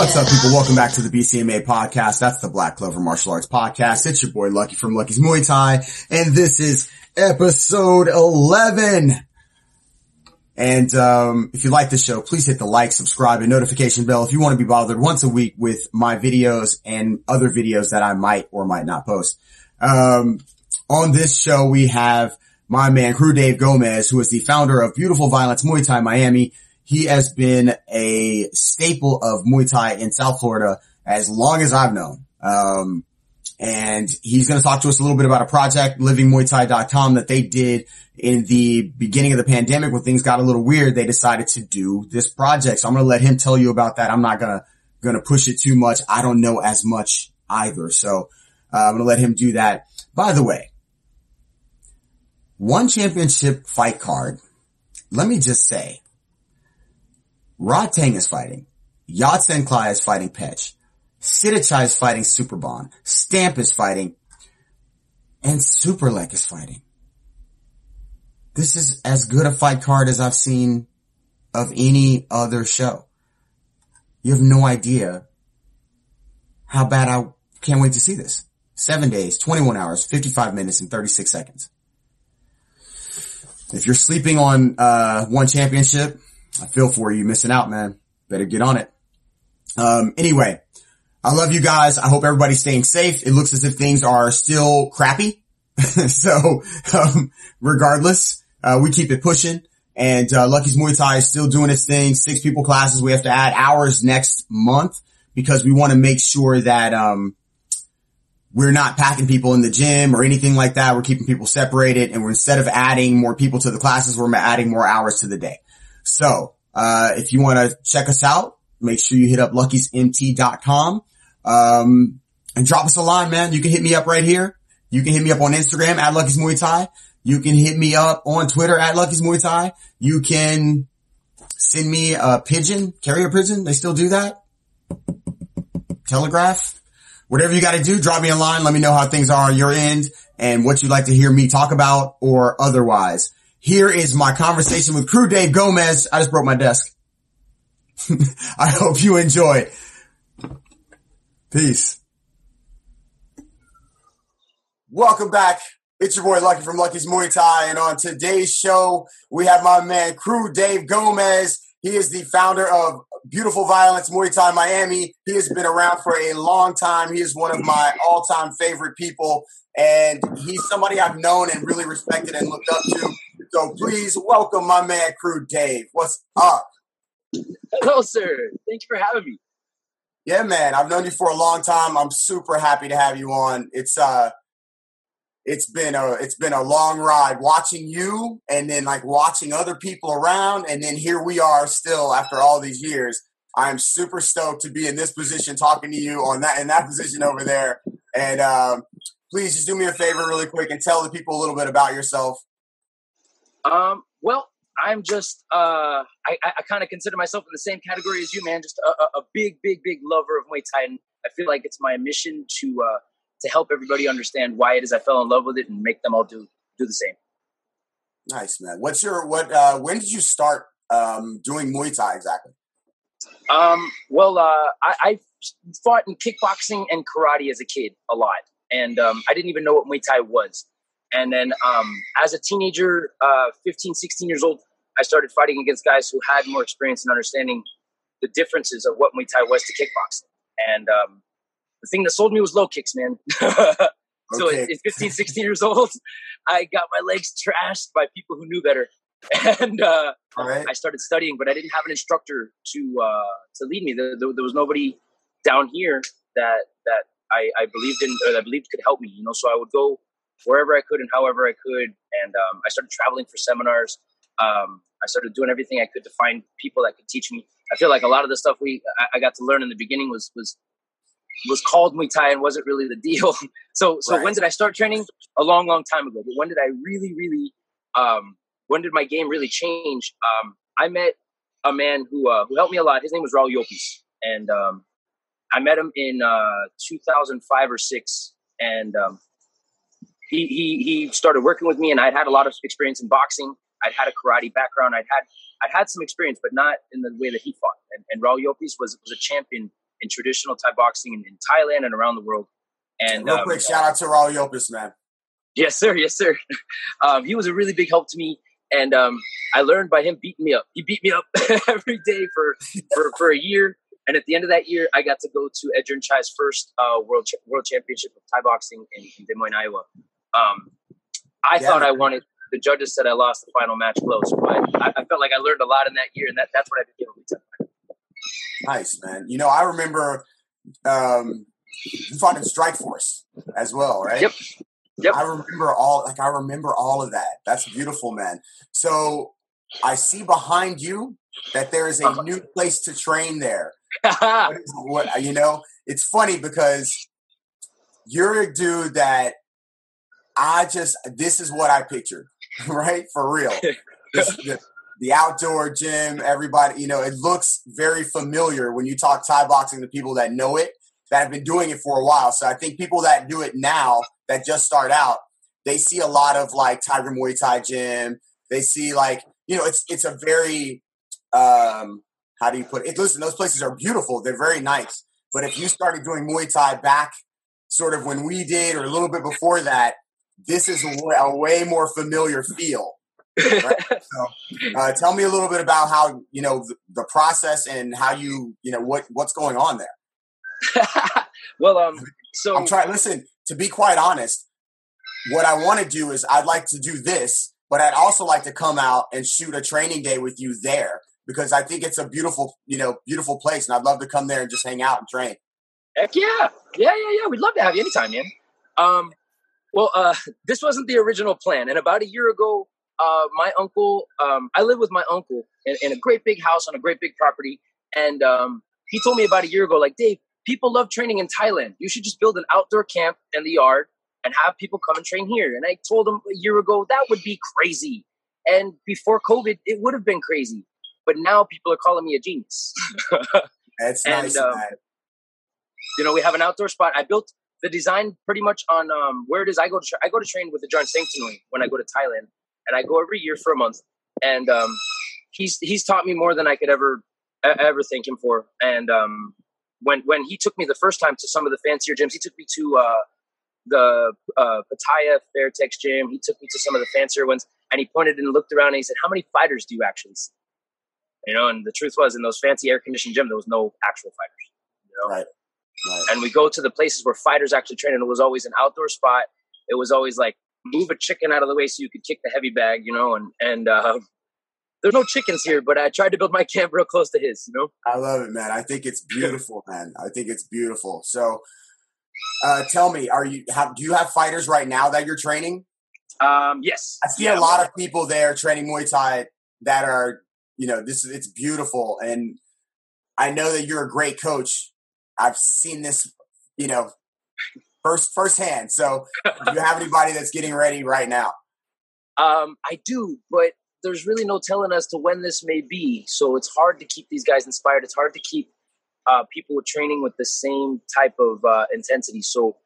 What's up, people? Welcome back to the BCMA podcast. That's the Black Clover Martial Arts podcast. It's your boy Lucky from Lucky's Muay Thai, and this is episode 11. And um, if you like the show, please hit the like, subscribe, and notification bell if you want to be bothered once a week with my videos and other videos that I might or might not post. Um, on this show, we have my man, Kru Dave Gomez, who is the founder of Beautiful Violence Muay Thai Miami he has been a staple of Muay Thai in South Florida as long as I've known. Um, and he's going to talk to us a little bit about a project, livingmuaythai.com that they did in the beginning of the pandemic when things got a little weird. They decided to do this project. So I'm going to let him tell you about that. I'm not going to, going to push it too much. I don't know as much either. So uh, I'm going to let him do that. By the way, one championship fight card. Let me just say, Rodtang is fighting. Yodsanklai is fighting Petch. Sitthichai is fighting Superbon. Stamp is fighting. And Superlek is fighting. This is as good a fight card as I've seen of any other show. You have no idea how bad I can't wait to see this. Seven days, 21 hours, 55 minutes, and 36 seconds. If you're sleeping on uh, one championship, I feel for you missing out, man. Better get on it. Um, anyway, I love you guys. I hope everybody's staying safe. It looks as if things are still crappy. so, um, regardless, uh, we keep it pushing and, uh, Lucky's Muay Thai is still doing its thing. Six people classes. We have to add hours next month because we want to make sure that, um, we're not packing people in the gym or anything like that. We're keeping people separated and we're instead of adding more people to the classes, we're adding more hours to the day. So, uh, if you want to check us out, make sure you hit up luckysmt.com. Um, and drop us a line, man. You can hit me up right here. You can hit me up on Instagram at Lucky's Muay Thai. You can hit me up on Twitter at Lucky's Muay Thai. You can send me a pigeon, carrier pigeon. They still do that. Telegraph. Whatever you got to do, drop me a line. Let me know how things are on your end and what you'd like to hear me talk about or otherwise. Here is my conversation with Kru Dave Gomez. I just broke my desk. I hope you enjoy. Peace. Welcome back. It's your boy Lucky from Lucky's Muay Thai. And on today's show, we have my man Kru Dave Gomez. He is the founder of Beautiful Violence Muay Thai Miami. He has been around for a long time. He is one of my all time favorite people. And he's somebody I've known and really respected and looked up to so please welcome my man, Kru Dave. What's up? Hello, sir. Thank you for having me. Yeah, man. I've known you for a long time. I'm super happy to have you on. It's uh it's been a it's been a long ride watching you and then like watching other people around and then here we are still after all these years. I'm super stoked to be in this position talking to you on that in that position over there. And um, please just do me a favor really quick and tell the people a little bit about yourself. Um, well, I'm just uh, I, I kind of consider myself in the same category as you, man. Just a, a, big, big, big lover of Muay Thai, and I feel like it's my mission to uh, to help everybody understand why it is I fell in love with it and make them all do do the same. Nice, man. What's your what? Uh, when did you start um, doing Muay Thai exactly? Um, well, uh, I, I fought in kickboxing and karate as a kid a lot, and um, I didn't even know what Muay Thai was. And then um, as a teenager, uh, 15, 16 years old, I started fighting against guys who had more experience in understanding the differences of what Muay Thai was to kickboxing. And um, the thing that sold me was low kicks, man. so okay. at, at 15, 16 years old, I got my legs trashed by people who knew better. And uh, right. I started studying, but I didn't have an instructor to uh, to lead me. There, there, there, was nobody down here that that I, I believed in or that I believed could help me. You know, so I would go wherever I could and however I could. And um, I started traveling for seminars. Um, I started doing everything I could to find people that could teach me. I feel like a lot of the stuff we I, I got to learn in the beginning was was was called Muay Thai and wasn't really the deal. so so right. when did I start training? A long, long time ago. But when did I really, really um, when did my game really change? Um, I met a man who uh, who helped me a lot. His name was Raul Yopis, and um, I met him in uh, 2005 or six, and um, he, he, he started working with me and I'd had a lot of experience in boxing. I'd had a karate background. I'd had, I'd had some experience, but not in the way that he fought. And, and Raul Yopis was, was a champion in traditional Thai boxing in, in Thailand and around the world. And real um, quick, shout out to Raul Yopis, man. Yes, sir. Yes, sir. Um, he was a really big help to me, and um, I learned by him beating me up. He beat me up every day for, for for a year, and at the end of that year, I got to go to Ajarn Chai's first uh, world world championship of Thai boxing in, in Des Moines, Iowa. Um, I yeah. thought I wanted. The judges said I lost the final match close, but I, I, felt like I learned a lot in that year, and that, that's what I became a Nice, man. You know, I remember um, you fought in Strikeforce as well, right? Yep. Yep. I remember all like I remember all of that. That's beautiful, man. So I see behind you that there is a uh-huh. new place to train there. what, what you know? It's funny because you're a dude that I just this is what I pictured, right? For real. This, the, the outdoor gym, everybody, you know, it looks very familiar when you talk Thai boxing to people that know it, that have been doing it for a while. So I think people that do it now, that just start out, they see a lot of like Tiger Muay Thai gym. They see like, you know, it's it's a very um how do you put it? Listen, those places are beautiful. They're very nice. But if you started doing Muay Thai back sort of when we did or a little bit before that, this is a, a way more familiar feel. Right? so, uh, tell me a little bit about how you know the, the, process and how you you know what what's going on there. well, um, so I'm trying. Listen, to be quite honest, what I want to do is I'd like to do this, but I'd also like to come out and shoot a training day with you there because I think it's a beautiful you know beautiful place, and I'd love to come there and just hang out and train. Heck yeah, yeah, yeah, yeah. We'd love to have you anytime, man. Um, well, uh, this wasn't the original plan, and about a year ago, uh, my uncle, um, I live with my uncle in, in, a great big house on a great big property. And um, he told me about a year ago, like, Dave, people love training in Thailand. You should just build an outdoor camp in the yard and have people come and train here. And I told him a year ago, that would be crazy. And before COVID, it would have been crazy. But now people are calling me a genius. That's and, nice. Um, you know, we have an outdoor spot. I built the design pretty much on um, where it is. I go to tra- I go to train with the John Sanctuary when I go to Thailand, and I go every year for a month. And um, he's he's taught me more than I could ever ever thank him for. And um, when when he took me the first time to some of the fancier gyms, he took me to uh, the uh, Pattaya Fairtex gym. He took me to some of the fancier ones, and he pointed and looked around and he said, "How many fighters do you actually see?" You know, and the truth was, in those fancy air conditioned gym, there was no actual fighters. You know, right. Right. And we go to the places where fighters actually train, and it was always an outdoor spot. It was always like move a chicken out of the way so you could kick the heavy bag, you know, and and uh, there's no chickens here, but I tried to build my camp real close to his, you know. I love it, man. I think it's beautiful, man. I think it's beautiful. So, uh, tell me, are you have do you have fighters right now that you're training? Um, yes. I see yeah, a lot of people there training Muay Thai that are, you know, this is it's beautiful, and I know that you're a great coach. I've seen this, you know, first firsthand. So, do you have anybody that's getting ready right now? Um, I do, but there's really no telling as to when this may be. So it's hard to keep these guys inspired. It's hard to keep uh, people training with the same type of uh, intensity. So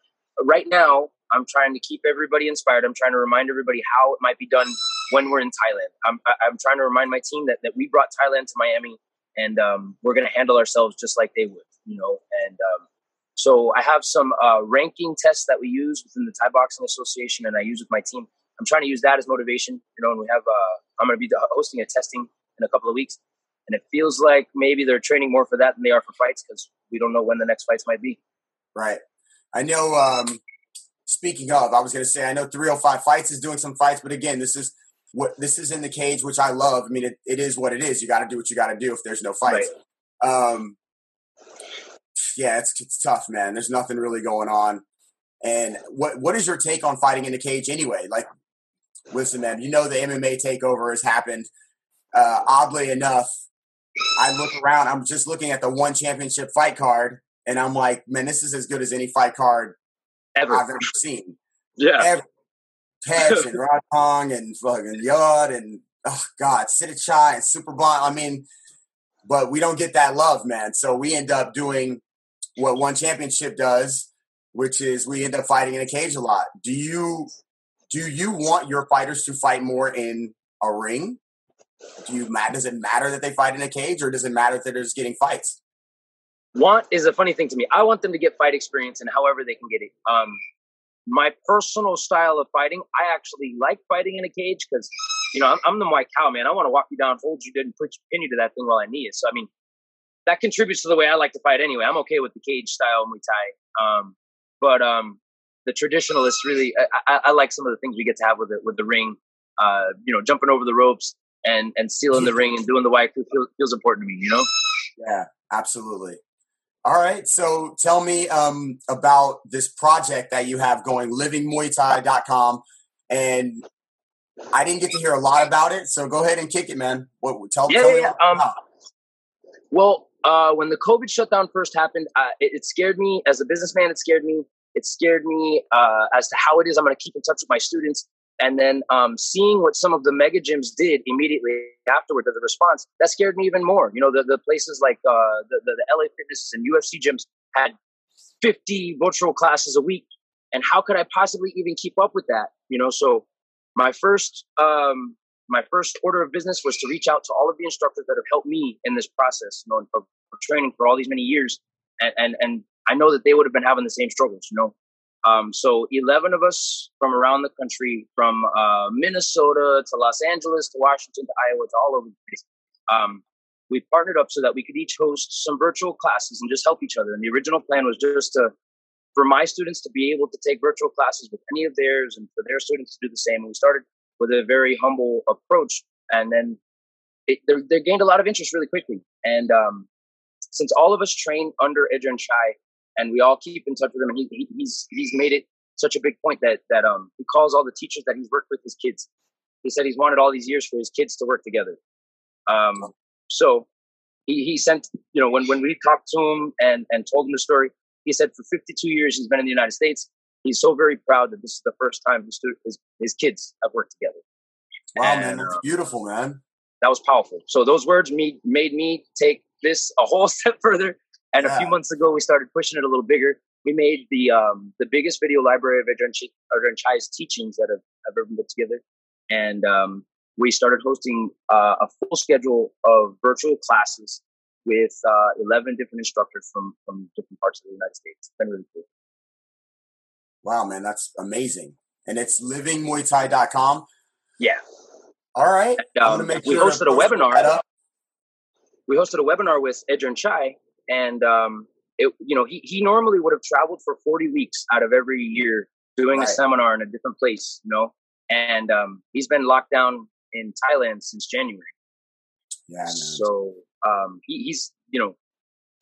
right now, I'm trying to keep everybody inspired. I'm trying to remind everybody how it might be done when we're in Thailand. I'm, I'm trying to remind my team that, that we brought Thailand to Miami and um, we're going to handle ourselves just like they would, you know. And um, so I have some uh, ranking tests that we use within the Thai Boxing Association, and I use with my team. I'm trying to use that as motivation, you know. And we have uh, I'm going to be hosting a testing in a couple of weeks, and it feels like maybe they're training more for that than they are for fights because we don't know when the next fights might be. Right. I know. Um, speaking of, I was going to say I know 305 Fights is doing some fights, but again, this is what this is in the cage, which I love. I mean, it, it is what it is. You got to do what you got to do if there's no fights. Right. Um, yeah, it's it's tough, man. There's nothing really going on. And what what is your take on fighting in the cage anyway? Like, listen, man, you know the MMA takeover has happened. Uh, oddly enough, I look around. I'm just looking at the one championship fight card, and I'm like, man, this is as good as any fight card ever I've ever seen. Yeah, ever. And Rodpong and fucking Yod and oh god, Chai and Superbon. I mean, but we don't get that love, man. So we end up doing what one championship does, which is we end up fighting in a cage a lot. Do you do you want your fighters to fight more in a ring? Do you does it matter that they fight in a cage, or does it matter that they're just getting fights? want is a funny thing to me. I want them to get fight experience and however they can get it. Um, my personal style of fighting, I actually like fighting in a cage because, you know, I'm, I'm, the Muay Khao man. I want to walk you down, hold you, and put pin you to that thing while I need it. So I mean, that contributes to the way I like to fight anyway. I'm okay with the cage style Muay Thai. Um, but um, the traditionalists really, I, I, I, like some of the things we get to have with it with the ring. Uh, you know, jumping over the ropes and and stealing the ring and doing the white feels, feels important to me. You know. Yeah, absolutely. All right. So tell me um, about this project that you have going, livingmuaythai.com. And I didn't get to hear a lot about it. So go ahead and kick it, man. What, tell, yeah, tell yeah, me. Um, well, uh, when the COVID shutdown first happened, uh, it, it, scared me as a businessman. It scared me. It scared me uh, as to how it is I'm going to keep in touch with my students. And then um, seeing what some of the mega gyms did immediately afterward as a response, that scared me even more. You know, the, the places like uh, the, the, the LA Fitnesses and UFC gyms had 50 virtual classes a week. And how could I possibly even keep up with that? You know, so my first um, my first order of business was to reach out to all of the instructors that have helped me in this process, you know, of, training for all these many years. And, and, and I know that they would have been having the same struggles, you know. Um, so 11 of us from around the country, from uh, Minnesota to Los Angeles to Washington to Iowa to all over the place. Um, we partnered up so that we could each host some virtual classes and just help each other. And the original plan was just to, for my students to be able to take virtual classes with any of theirs and for their students to do the same. And we started with a very humble approach. And then it, they, gained a lot of interest really quickly. And um, since all of us train under Ajarn Chai, and we all keep in touch with him. And he, he, he's he's made it such a big point that that um he calls all the teachers that he's worked with his kids. He said he's wanted all these years for his kids to work together. Um, so he, he sent you know when when we talked to him and and told him the story, he said for 52 years he's been in the United States. He's so very proud that this is the first time his his, his kids have worked together. Wow, and, man, that's uh, beautiful, man. That was powerful. So those words me made me take this a whole step further and yeah. a few months ago, we started pushing it a little bigger. We made the um, the biggest video library of Ajarn, Ch- Ajarn Chai's teachings that have, have ever been put together. And um, we started hosting uh, a full schedule of virtual classes with uh, 11 different instructors from, from different parts of the United States. It's been really cool. Wow, man, that's amazing. And it's livingmuaythai.com. Yeah. All right. And, um, we sure hosted a webinar. We hosted a webinar with Ajarn Chai and um, it, you know, he he normally would have traveled for 40 weeks out of every year doing right. a seminar in a different place, you know, and um, he's been locked down in Thailand since January. Yeah. Man. So um, he, he's you know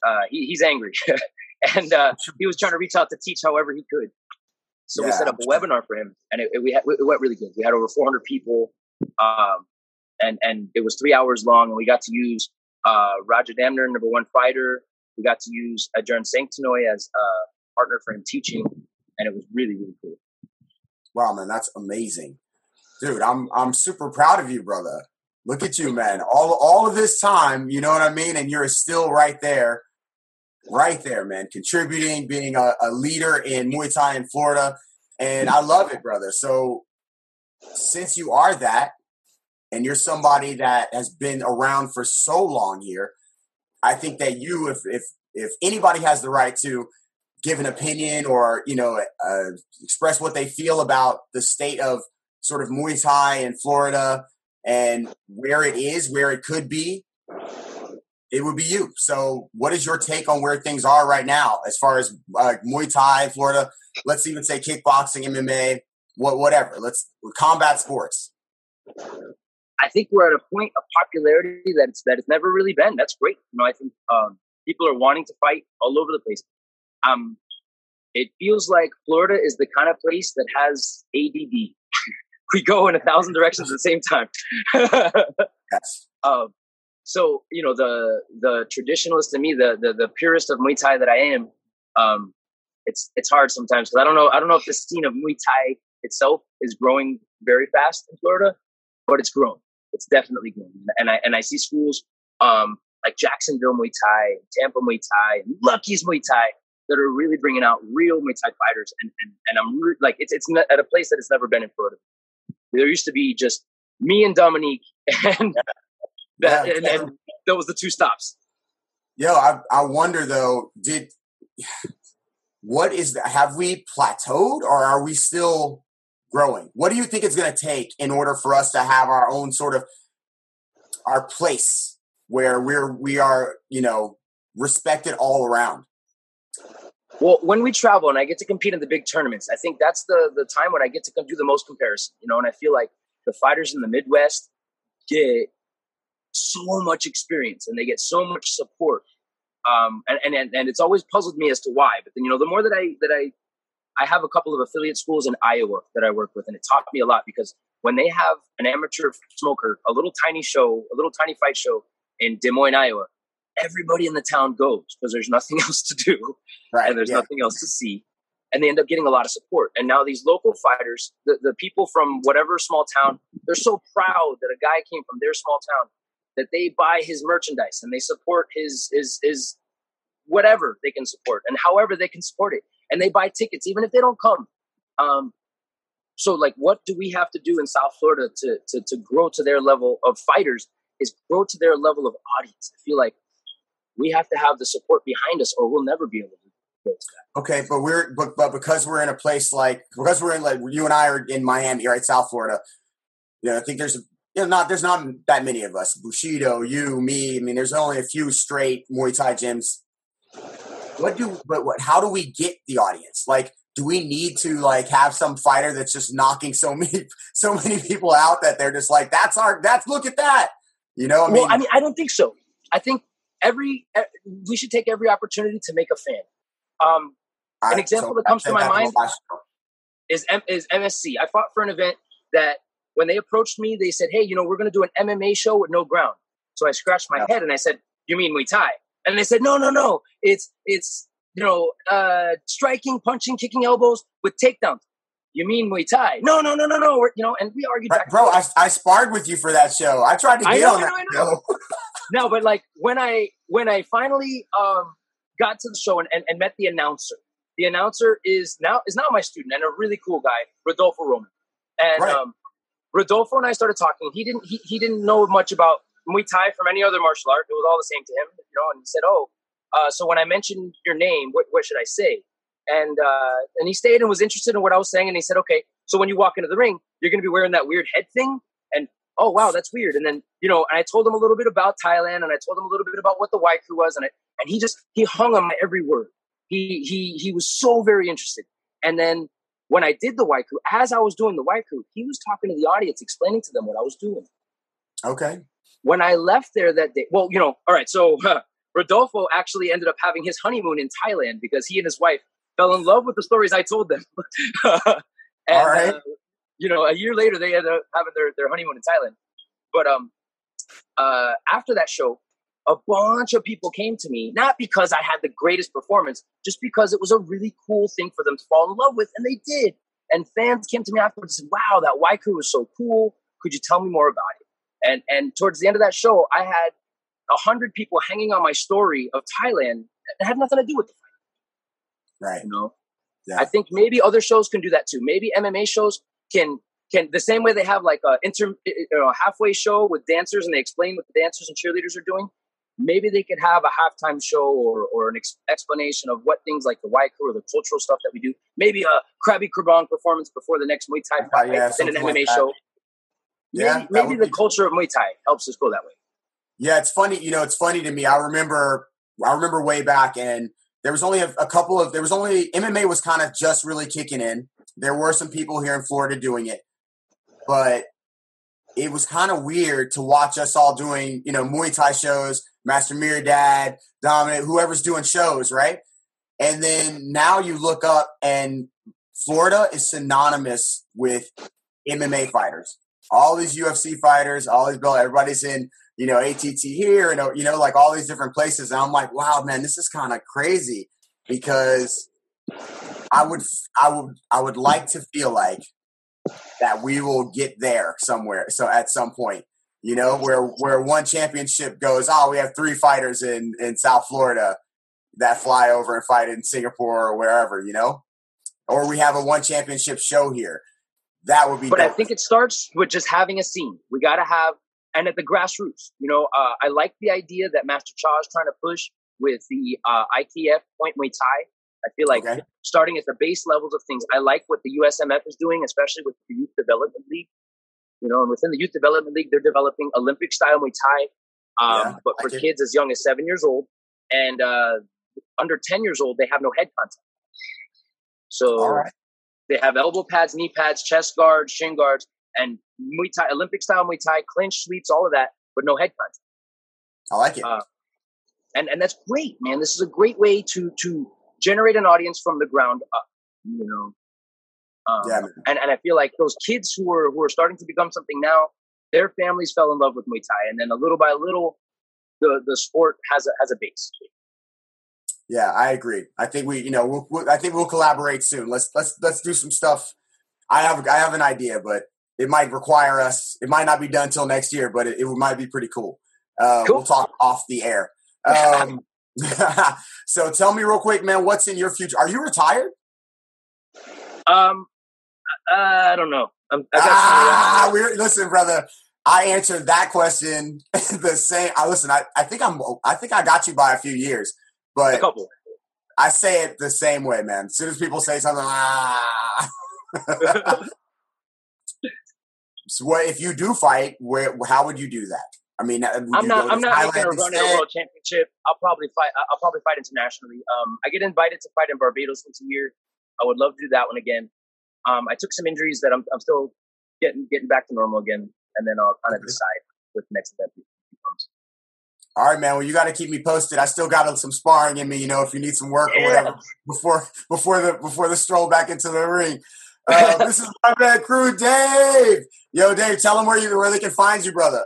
uh, he, he's angry, and uh, he was trying to reach out to teach however he could. So yeah, we set up a webinar for him, and it, it, we had, it went really good. We had over 400 people, um, and and it was three hours long, and we got to use uh, Rajadamnern, number one fighter, we got to use Ajarn Sanctinoy as a partner for him teaching, and it was really, really cool. Wow, man, that's amazing. Dude, I'm I'm super proud of you, brother. Look at you, man. All all of this time, you know what I mean? And you're still right there, right there, man, contributing, being a, a leader in Muay Thai in Florida. And I love it, brother. So since you are that, and you're somebody that has been around for so long here, I think that you, if if if anybody has the right to give an opinion or you know uh, express what they feel about the state of sort of Muay Thai in Florida and where it is, where it could be, it would be you. So, what is your take on where things are right now as far as uh, Muay Thai, Florida? Let's even say kickboxing, MMA, what, whatever. Let's combat sports. I think we're at a point of popularity that it's that it's never really been. That's great. You know, I think um, people are wanting to fight all over the place. Um, it feels like Florida is the kind of place that has ADD. We go in a thousand directions at the same time. yes. Um, so you know the the traditionalist in me, the the, the purist of Muay Thai that I am, um, it's it's hard sometimes because I don't know I don't know if the scene of Muay Thai itself is growing very fast in Florida, but it's grown it's definitely grown. And I and I see schools um, like Jacksonville Muay Thai, Tampa Muay Thai, Lucky's Muay Thai that are really bringing out real Muay Thai fighters. And and, and I'm re- like, it's it's at a place that it's never been in Florida. There used to be just me and Dominique, and that, and, and that was the two stops. Yo, I I wonder though, did what is that? Have we plateaued or are we still growing? What do you think it's going to take in order for us to have our own sort of our place where we're we are, you know, respected all around? Well, when we travel and I get to compete in the big tournaments, I think that's the the time when I get to do the most comparison. You know, and I feel like the fighters in the Midwest get so much experience and they get so much support. Um, and, and and it's always puzzled me as to why. But then you know, the more that I that I I have a couple of affiliate schools in Iowa that I work with, and it taught me a lot because when they have an amateur smoker, a little tiny show, a little tiny fight show in Des Moines, Iowa, everybody in the town goes because there's nothing else to do right, and there's yeah. nothing else to see. And they end up getting a lot of support. And now these local fighters, the, the people from whatever small town, they're so proud that a guy came from their small town that they buy his merchandise and they support his his his whatever they can support and however they can support it and they buy tickets even if they don't come um, so like what do we have to do in south florida to, to to grow to their level of fighters is grow to their level of audience i feel like we have to have the support behind us or we'll never be able to to that okay but we're but, but because we're in a place like because we're in like you and i are in miami right south florida you know i think there's you know, not there's not that many of us. Bushido, you, me. I mean, there's only a few straight Muay Thai gyms. What do but what? How do we get the audience? Like, do we need to like have some fighter that's just knocking so many so many people out that they're just like, that's our that's look at that. You know, I mean, well, I mean, I don't think so. I think every we should take every opportunity to make a fan. Um, an example so that comes to my mind is is MSC. I fought for an event that when they approached me, they said, "Hey, you know, we're going to do an MMA show with no ground." So I scratched my yeah. head and I said, "You mean Muay Thai?" And they said, "No, no, no. It's it's you know, uh, striking, punching, kicking elbows with takedowns." You mean Muay Thai? No, no, no, no, no. We're, you know, and we argued back. Bro, I, I sparred with you for that show. I tried to get on that know, show. no, but like when I when I finally um, got to the show and, and, and met the announcer, the announcer is now is now my student and a really cool guy, Rodolfo Roman. And right. um, Rodolfo and I started talking. He didn't he, he didn't know much about Muay Thai from any other martial art. It was all the same to him, you know. And he said, "Oh, uh, so when I mentioned your name, what, what should I say?" And uh, and he stayed and was interested in what I was saying. And he said, "Okay, so when you walk into the ring, you're going to be wearing that weird head thing." Oh wow, that's weird. And then you know, and I told him a little bit about Thailand, and I told him a little bit about what the Wai Kru was, and I, and he just he hung on my every word. He he he was so very interested. And then when I did the Wai Kru, as I was doing the Wai Kru, he was talking to the audience, explaining to them what I was doing. Okay. When I left there that day, well, you know, all right, so uh, Rodolfo actually ended up having his honeymoon in Thailand because he and his wife fell in love with the stories I told them. and, all right. Uh, you know, a year later, they ended up having their, their honeymoon in Thailand. But um, uh, after that show, a bunch of people came to me, not because I had the greatest performance, just because it was a really cool thing for them to fall in love with, and they did. And fans came to me afterwards and said, Wow, that Wai Kru was so cool. Could you tell me more about it? And and towards the end of that show, I had a hundred people hanging on my story of Thailand that had nothing to do with the fight. Right. You know? Yeah. I think maybe other shows can do that too. Maybe MMA shows can can the same way they have like a inter you know, halfway show with dancers and they explain what the dancers and cheerleaders are doing maybe they could have a halftime show or, or an ex- explanation of what things like the Wai Kru or the cultural stuff that we do. Maybe a Krabi Krabong performance before the next Muay Thai fight uh, yeah, in an MMA like show. Yeah, maybe, maybe the be... culture of Muay Thai helps us go that way. Yeah, it's funny. You know, it's funny to me. I remember, I remember way back, and there was only a, a couple of there was only MMA was kind of just really kicking in. There were some people here in Florida doing it, but it was kind of weird to watch us all doing, you know, Muay Thai shows Master Dad, Dominant, whoever's doing shows, right? And then now you look up and Florida is synonymous with MMA fighters. All these UFC fighters, all these everybody's in, you know, ATT here and you know, like all these different places. And I'm like, wow, man, this is kind of crazy because I would, I would, I would like to feel like that we will get there somewhere. So at some point, you know, where where one championship goes, oh, we have three fighters in in South Florida that fly over and fight in Singapore or wherever, you know, or we have a one championship show here. That would be. But dope. I think it starts with just having a scene. We got to have, and at the grassroots, you know, uh, I like the idea that Master Cha is trying to push with the uh, ITF Point Muay Thai. I feel like Okay. starting at the base levels of things. I like what the USMF is doing, especially with the Youth Development League. You know, and within the Youth Development League, they're developing Olympic style Muay Thai, um, Yeah, but for kids as young as seven years old and uh, under ten years old, they have no head contact. So right. they have elbow pads, knee pads, chest guards, shin guards, and Muay Thai, Olympic style Muay Thai, clinch sweeps, all of that, but no head contact. I like it. Uh, and and that's great, man. This is a great way to to generate an audience from the ground up. You know, um, yeah, and and I feel like those kids who are who are starting to become something now, their families fell in love with Muay Thai, and then a little by little, the the sport has a has a base. Yeah, I agree. I think we, you know, we'll, we'll, I think we'll collaborate soon. Let's let's let's do some stuff. I have I have an idea, but it might require us. It might not be done till next year, but it, it might be pretty cool. Uh, Cool. We'll talk off the air. Um, so tell me real quick, man, what's in your future? Are you retired? Um, uh, I don't know. I'm, I Ah, we're listen, brother. I answered that question the same. I listen. I, I think I'm. I think I got you by a few years, a but couple. I say it the same way, man. As soon as people say something, ah. so what if you do fight? Where? How would you do that? I mean, uh, I'm not. I'm not a Thailand run at a world championship. I'll probably fight. I'll probably fight internationally. Um, I get invited to fight in Barbados once a year. I would love to do that one again. Um, I took some injuries that I'm, I'm still getting getting back to normal again, and then I'll kind of Okay. decide what the next event becomes. All right, man. Well, you got to keep me posted. I still got some sparring in me. You know, if you need some work or whatever before before the before the stroll back into the ring. Uh, this is my man, Kru, Dave. Yo, Dave, tell them where you where they can find you, brother.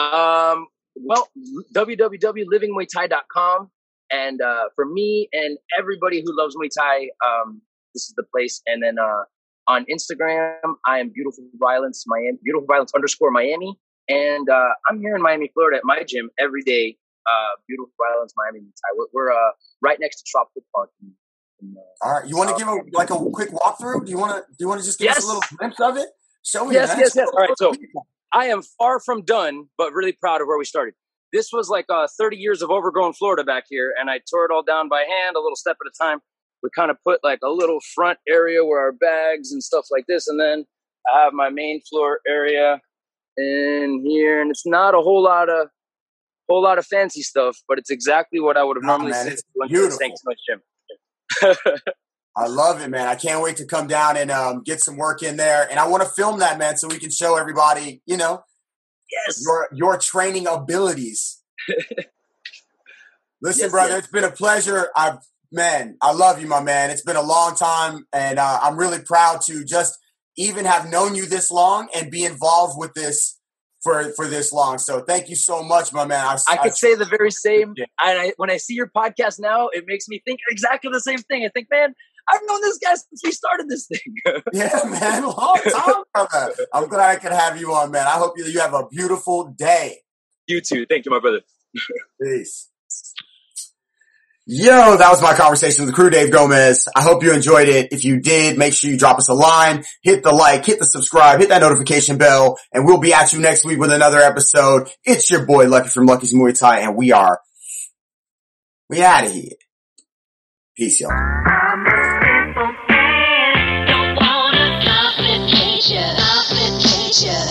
Um, well, www.livingmuaythai.com. And uh, for me and everybody who loves Muay Thai, um, this is the place. And then uh, on Instagram, I am Beautiful Violence Miami, Beautiful Violence underscore Miami. And uh, I'm here in Miami, Florida, at my gym every day. Uh, Beautiful Violence Miami Muay Thai. We're, we're uh, right next to Tropical Park. In, in, uh, All right, you want to give a like a quick walkthrough? Do you want to do you want to just give us a little glimpse of it? Show me. Yes, yes, yes. All right, so-. I am far from done, but really proud of where we started. This was like uh, 30 years of overgrown Florida back here, and I tore it all down by hand, a little step at a time. We kind of put like a little front area where our bags and stuff like this, and then I have my main floor area in here, and it's not a whole lot of whole lot of fancy stuff, but it's exactly what I would have No, normally man, seen it's beautiful. Thanks so much, Jim. I love it, man. I can't wait to come down and um, get some work in there, and I want to film that, man, so we can show everybody, you know, yes. your your training abilities. Listen, Yes, brother, yes. it's been a pleasure. I've man, I love you, my man. It's been a long time, and uh, I'm really proud to just even have known you this long and be involved with this for for this long. So thank you so much, my man. I could say the very same. And I, when I see your podcast now, it makes me think exactly the same thing. I think, man, I've known this guy since we started this thing. Yeah, man, long time, brother. I'm glad I could have you on, man. I hope you you have a beautiful day. you too. Thank you, my brother. Peace. Yo, that was my conversation with the Kru, Dave Gomez. I hope you enjoyed it. If you did, make sure you drop us a line, hit the like, hit the subscribe, hit that notification bell, and we'll be at you next week with another episode. It's your boy Lucky from Lucky's Muay Thai, and we are, we out of here. Peace, y'all. I'm